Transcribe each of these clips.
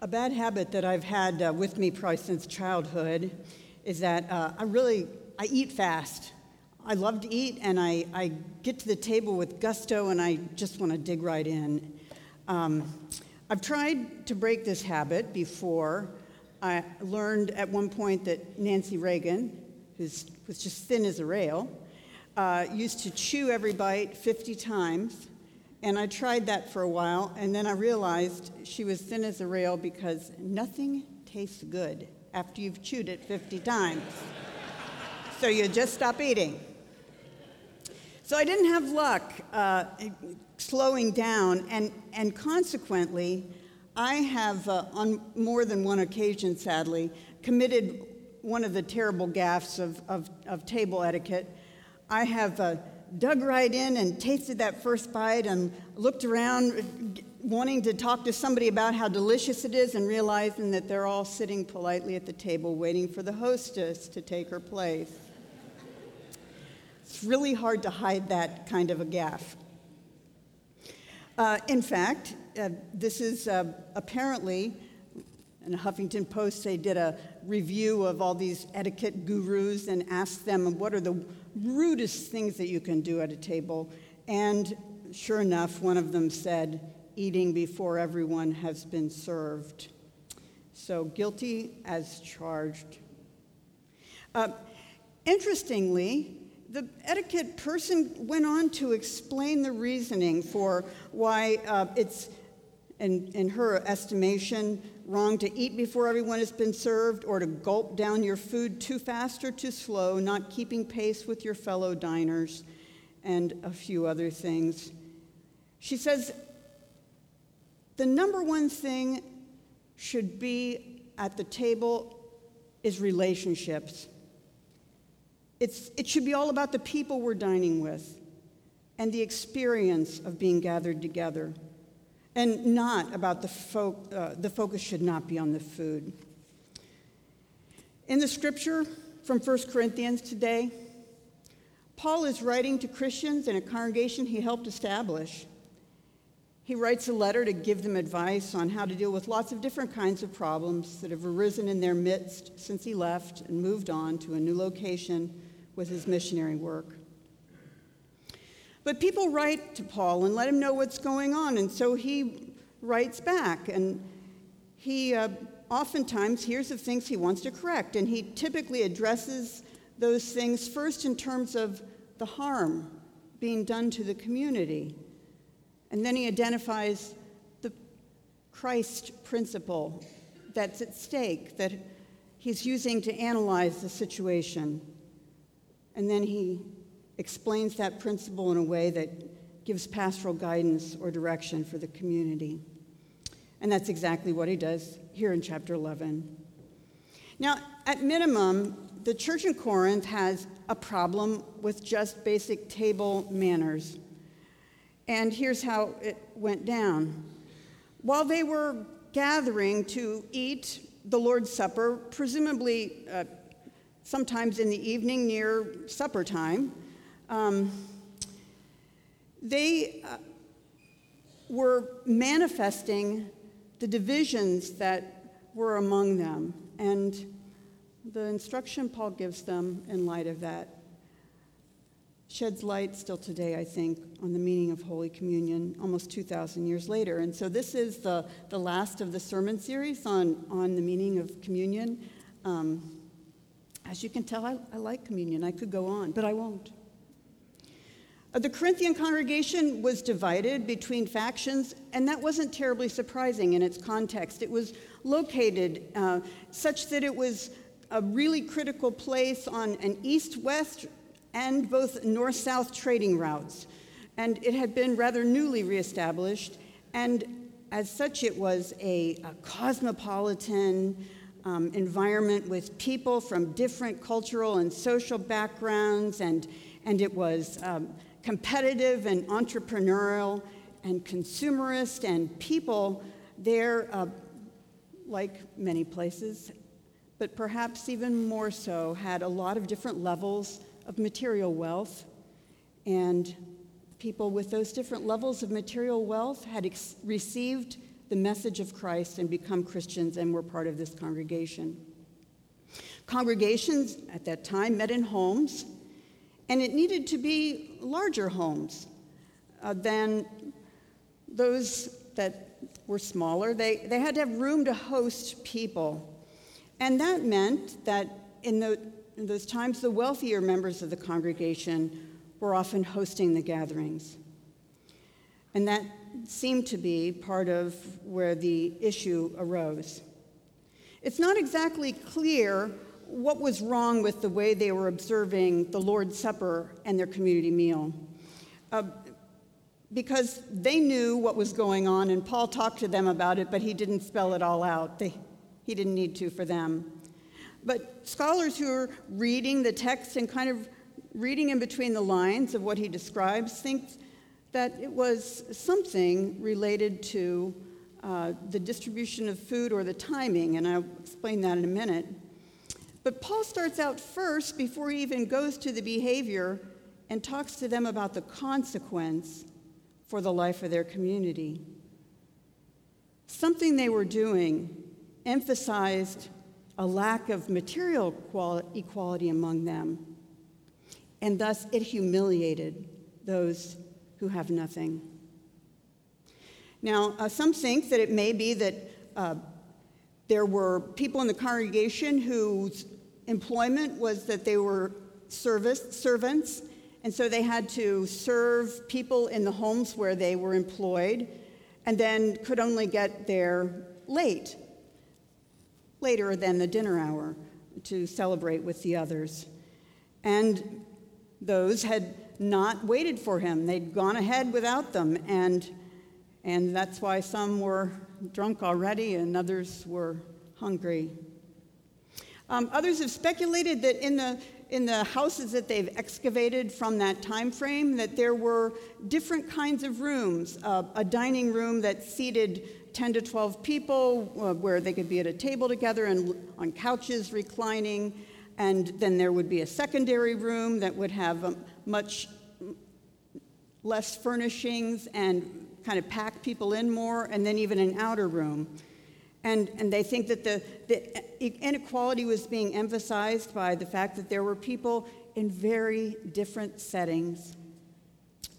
A bad habit that I've had uh, with me probably since childhood is that uh, I really I eat fast. I love to eat, and I, I get to the table with gusto, and I just want to dig right in. Um, I've tried to break this habit before. I learned at one point that Nancy Reagan, who was just thin as a rail, uh, used to chew every bite 50 times and I tried that for a while, and then I realized she was thin as a rail because nothing tastes good after you've chewed it 50 times. so you just stop eating. So I didn't have luck uh, slowing down, and, and consequently, I have, uh, on more than one occasion, sadly, committed one of the terrible gaffes of, of, of table etiquette. I have uh, dug right in and tasted that first bite and looked around wanting to talk to somebody about how delicious it is and realizing that they're all sitting politely at the table waiting for the hostess to take her place. It's really hard to hide that kind of a gaffe. Uh, in fact, uh, this is uh, apparently, in the Huffington Post, they did a review of all these etiquette gurus and asked them what are the rudest things that you can do at a table. And sure enough, one of them said, eating before everyone has been served. So guilty as charged. Uh, interestingly, the etiquette person went on to explain the reasoning for why uh, it's, in, in her estimation, wrong to eat before everyone has been served, or to gulp down your food too fast or too slow, not keeping pace with your fellow diners, and a few other things. She says the number one thing should be at the table is relationships. It's, it should be all about the people we're dining with and the experience of being gathered together and not about the, fo- uh, the focus should not be on the food. In the scripture from 1 Corinthians today, Paul is writing to Christians in a congregation he helped establish. He writes a letter to give them advice on how to deal with lots of different kinds of problems that have arisen in their midst since he left and moved on to a new location with his missionary work. But people write to Paul and let him know what's going on, and so he writes back. And he uh, oftentimes hears of things he wants to correct, and he typically addresses those things first in terms of the harm being done to the community. And then he identifies the Christ principle that's at stake, that he's using to analyze the situation. And then he explains that principle in a way that gives pastoral guidance or direction for the community. And that's exactly what he does here in chapter 11. Now, at minimum, the church in Corinth has a problem with just basic table manners. And here's how it went down. While they were gathering to eat the Lord's Supper, presumably uh, sometimes in the evening near supper time, um, they uh, were manifesting the divisions that were among them. And the instruction Paul gives them in light of that sheds light still today, I think, on the meaning of Holy Communion almost 2,000 years later. And so this is the, the last of the sermon series on, on the meaning of communion. Um, as you can tell, I, I like communion. I could go on, but I won't. Uh, the Corinthian congregation was divided between factions, and that wasn't terribly surprising in its context. It was located uh, such that it was a really critical place on an east west and both north south trading routes. And it had been rather newly reestablished, and as such, it was a, a cosmopolitan um, environment with people from different cultural and social backgrounds, and, and it was. Um, competitive and entrepreneurial and consumerist, and people there, uh, like many places, but perhaps even more so, had a lot of different levels of material wealth. And people with those different levels of material wealth had ex- received the message of Christ and become Christians and were part of this congregation. Congregations at that time met in homes, and it needed to be larger homes uh, than those that were smaller. They, they had to have room to host people. And that meant that in, the, in those times, the wealthier members of the congregation were often hosting the gatherings. And that seemed to be part of where the issue arose. It's not exactly clear what was wrong with the way they were observing the Lord's Supper and their community meal. Uh, because they knew what was going on, and Paul talked to them about it, but he didn't spell it all out. They, he didn't need to for them. But scholars who are reading the text and kind of reading in between the lines of what he describes think that it was something related to uh, the distribution of food or the timing, and I'll explain that in a minute. But Paul starts out first, before he even goes to the behavior, and talks to them about the consequence for the life of their community. Something they were doing emphasized a lack of material equality among them, and thus it humiliated those who have nothing. Now, uh, some think that it may be that uh, there were people in the congregation whose employment was that they were service servants, and so they had to serve people in the homes where they were employed, and then could only get there late, later than the dinner hour, to celebrate with the others. And those had not waited for him. They'd gone ahead without them, and, and that's why some were drunk already and others were hungry. Um, others have speculated that in the, in the houses that they've excavated from that time frame, that there were different kinds of rooms. Uh, a dining room that seated 10 to 12 people, uh, where they could be at a table together and on couches reclining. And then there would be a secondary room that would have um, much less furnishings and kind of pack people in more, and then even an outer room. And, and they think that the, the inequality was being emphasized by the fact that there were people in very different settings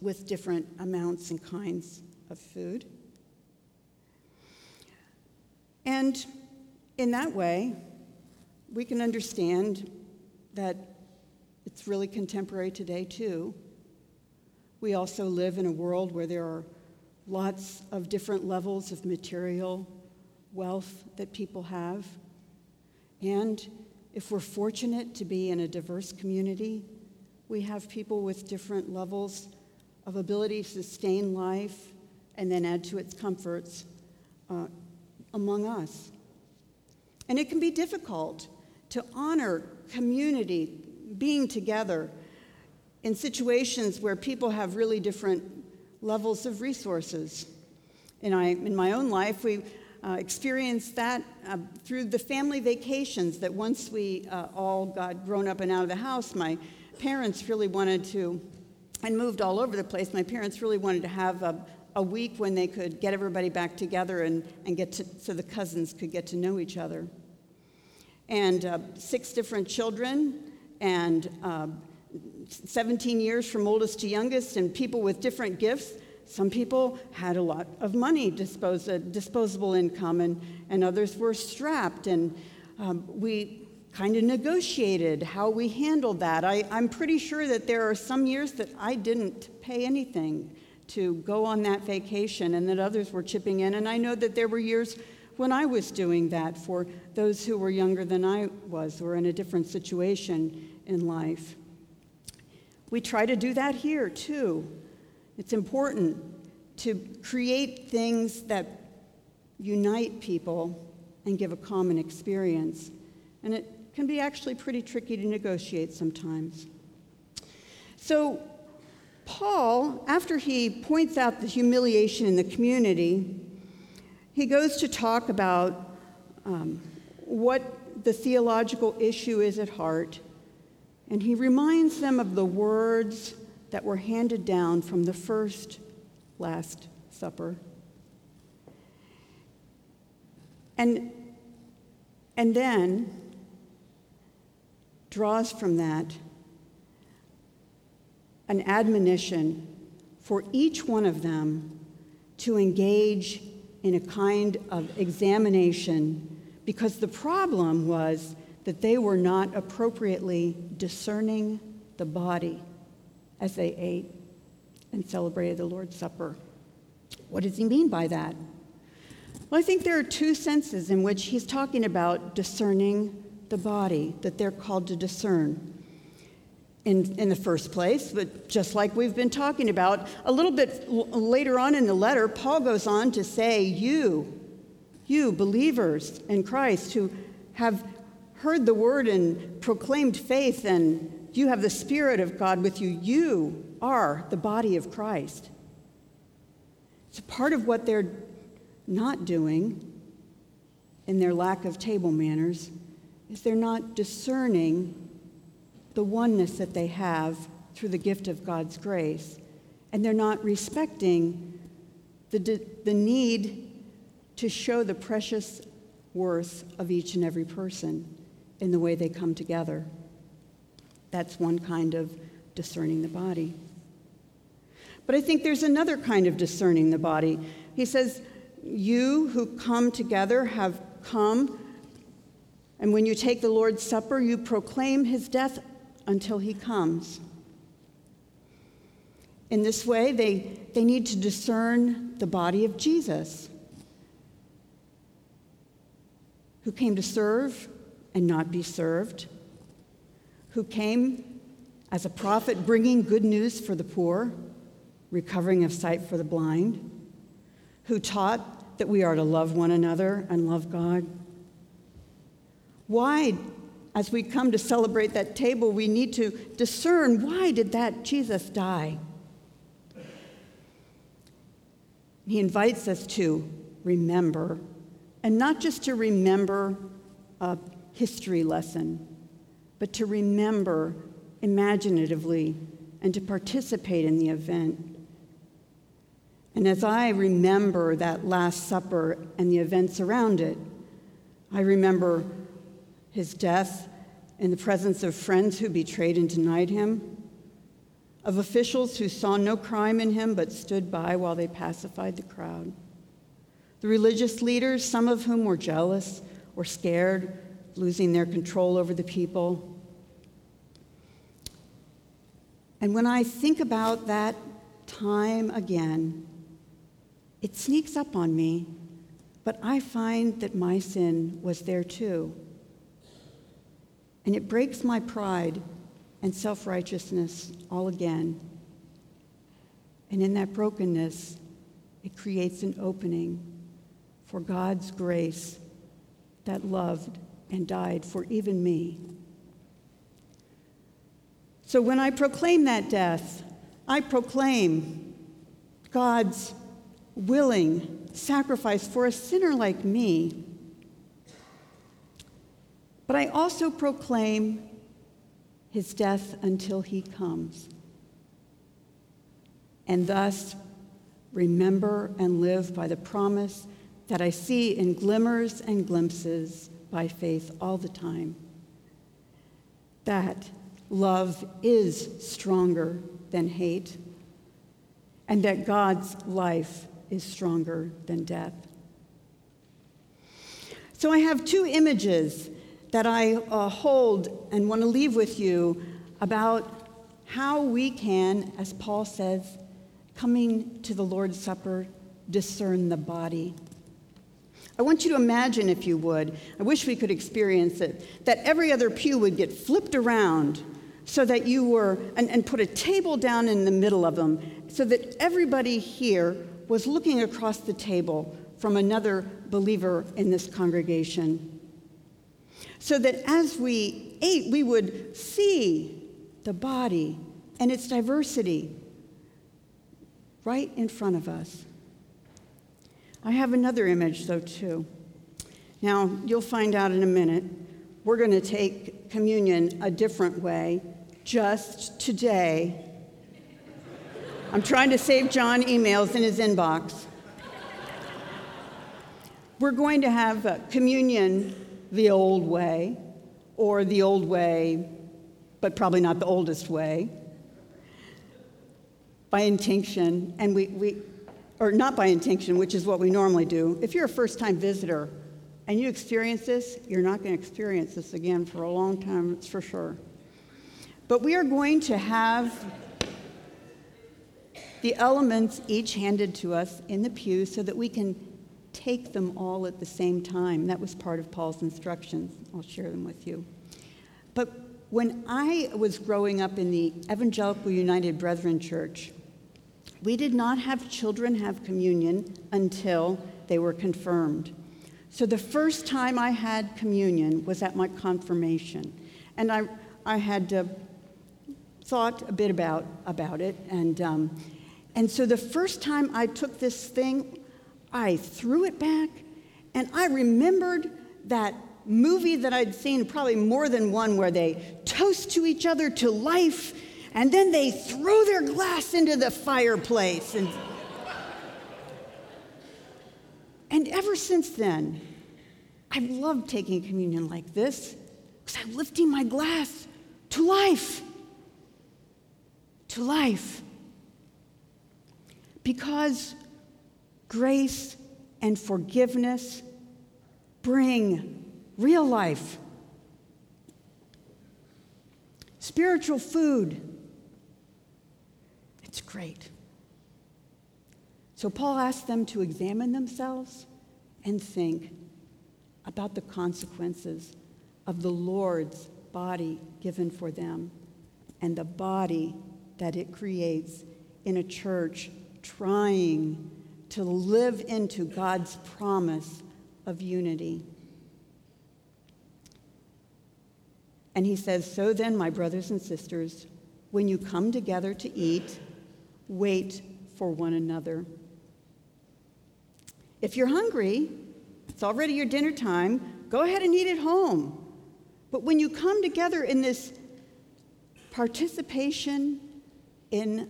with different amounts and kinds of food. And in that way, we can understand that it's really contemporary today, too. We also live in a world where there are lots of different levels of material wealth that people have. And if we're fortunate to be in a diverse community, we have people with different levels of ability to sustain life and then add to its comforts uh, among us. And it can be difficult to honor community, being together in situations where people have really different levels of resources. And I, in my own life, we uh, experienced that uh, through the family vacations that once we uh, all got grown up and out of the house, my parents really wanted to, and moved all over the place, my parents really wanted to have a, a week when they could get everybody back together and, and get to, so the cousins could get to know each other. And uh, six different children, and uh, 17 years from oldest to youngest, and people with different gifts. Some people had a lot of money, uh, disposable income, and, and others were strapped. And um, we kind of negotiated how we handled that. I, I'm pretty sure that there are some years that I didn't pay anything to go on that vacation and that others were chipping in. And I know that there were years when I was doing that for those who were younger than I was or in a different situation in life. We try to do that here too. It's important to create things that unite people and give a common experience. And it can be actually pretty tricky to negotiate sometimes. So, Paul, after he points out the humiliation in the community, he goes to talk about um, what the theological issue is at heart, and he reminds them of the words that were handed down from the first Last Supper. And, and then draws from that an admonition for each one of them to engage in a kind of examination because the problem was that they were not appropriately discerning the body as they ate and celebrated the Lord's Supper. What does he mean by that? Well, I think there are two senses in which he's talking about discerning the body, that they're called to discern. In, in the first place, but just like we've been talking about, a little bit l- later on in the letter, Paul goes on to say, You, you believers in Christ who have heard the word and proclaimed faith, and you have the Spirit of God with you, you are the body of Christ. So, part of what they're not doing in their lack of table manners is they're not discerning the oneness that they have through the gift of God's grace, and they're not respecting the, the need to show the precious worth of each and every person in the way they come together. That's one kind of discerning the body. But I think there's another kind of discerning the body. He says, You who come together have come, and when you take the Lord's Supper, you proclaim his death until he comes. In this way, they, they need to discern the body of Jesus, who came to serve and not be served, who came as a prophet bringing good news for the poor recovering of sight for the blind, who taught that we are to love one another and love God. Why, as we come to celebrate that table, we need to discern why did that Jesus die? He invites us to remember, and not just to remember a history lesson, but to remember imaginatively and to participate in the event. And as I remember that Last Supper and the events around it, I remember his death in the presence of friends who betrayed and denied him, of officials who saw no crime in him but stood by while they pacified the crowd, the religious leaders, some of whom were jealous or scared, losing their control over the people. And when I think about that time again, it sneaks up on me, but I find that my sin was there too. And it breaks my pride and self righteousness all again. And in that brokenness, it creates an opening for God's grace that loved and died for even me. So when I proclaim that death, I proclaim God's willing sacrifice for a sinner like me. But I also proclaim his death until he comes. And thus remember and live by the promise that I see in glimmers and glimpses by faith all the time. That love is stronger than hate, and that God's life is stronger than death. So I have two images that I uh, hold and want to leave with you about how we can, as Paul says, coming to the Lord's Supper, discern the body. I want you to imagine, if you would, I wish we could experience it, that every other pew would get flipped around so that you were, and, and put a table down in the middle of them, so that everybody here was looking across the table from another believer in this congregation. So that as we ate, we would see the body and its diversity right in front of us. I have another image, though, too. Now, you'll find out in a minute. We're going to take communion a different way just today I'm trying to save John emails in his inbox. we're going to have uh, communion the old way, or the old way, but probably not the oldest way, by intinction, and we, we or not by intinction, which is what we normally do. If you're a first time visitor and you experience this, you're not going to experience this again for a long time, it's for sure. But we are going to have the elements each handed to us in the pew so that we can take them all at the same time. That was part of Paul's instructions. I'll share them with you. But when I was growing up in the Evangelical United Brethren Church, we did not have children have communion until they were confirmed. So the first time I had communion was at my confirmation. And I, I had uh, thought a bit about, about it. And, um, and so the first time I took this thing, I threw it back. And I remembered that movie that I'd seen, probably more than one, where they toast to each other to life and then they throw their glass into the fireplace. And, and ever since then, I've loved taking communion like this because I'm lifting my glass to life. To life. Because grace and forgiveness bring real life. Spiritual food it's great. So Paul asked them to examine themselves and think about the consequences of the Lord's body given for them and the body that it creates in a church trying to live into God's promise of unity. And he says, So then, my brothers and sisters, when you come together to eat, wait for one another. If you're hungry, it's already your dinner time, go ahead and eat at home. But when you come together in this participation in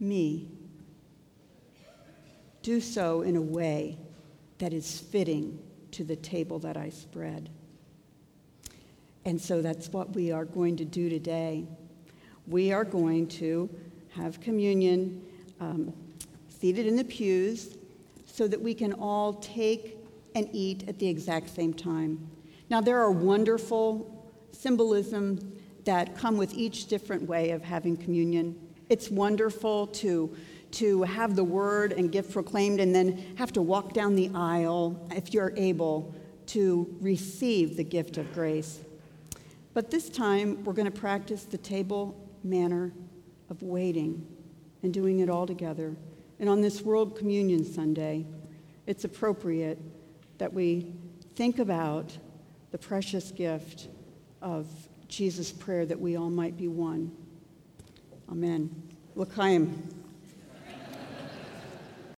me, do so in a way that is fitting to the table that I spread. And so that's what we are going to do today. We are going to have communion um, seated in the pews so that we can all take and eat at the exact same time. Now, there are wonderful symbolisms that come with each different way of having communion. It's wonderful to, to have the word and gift proclaimed and then have to walk down the aisle, if you're able, to receive the gift of grace. But this time, we're going to practice the table manner of waiting and doing it all together. And on this World Communion Sunday, it's appropriate that we think about the precious gift of Jesus' prayer that we all might be one. Amen. L'chaim.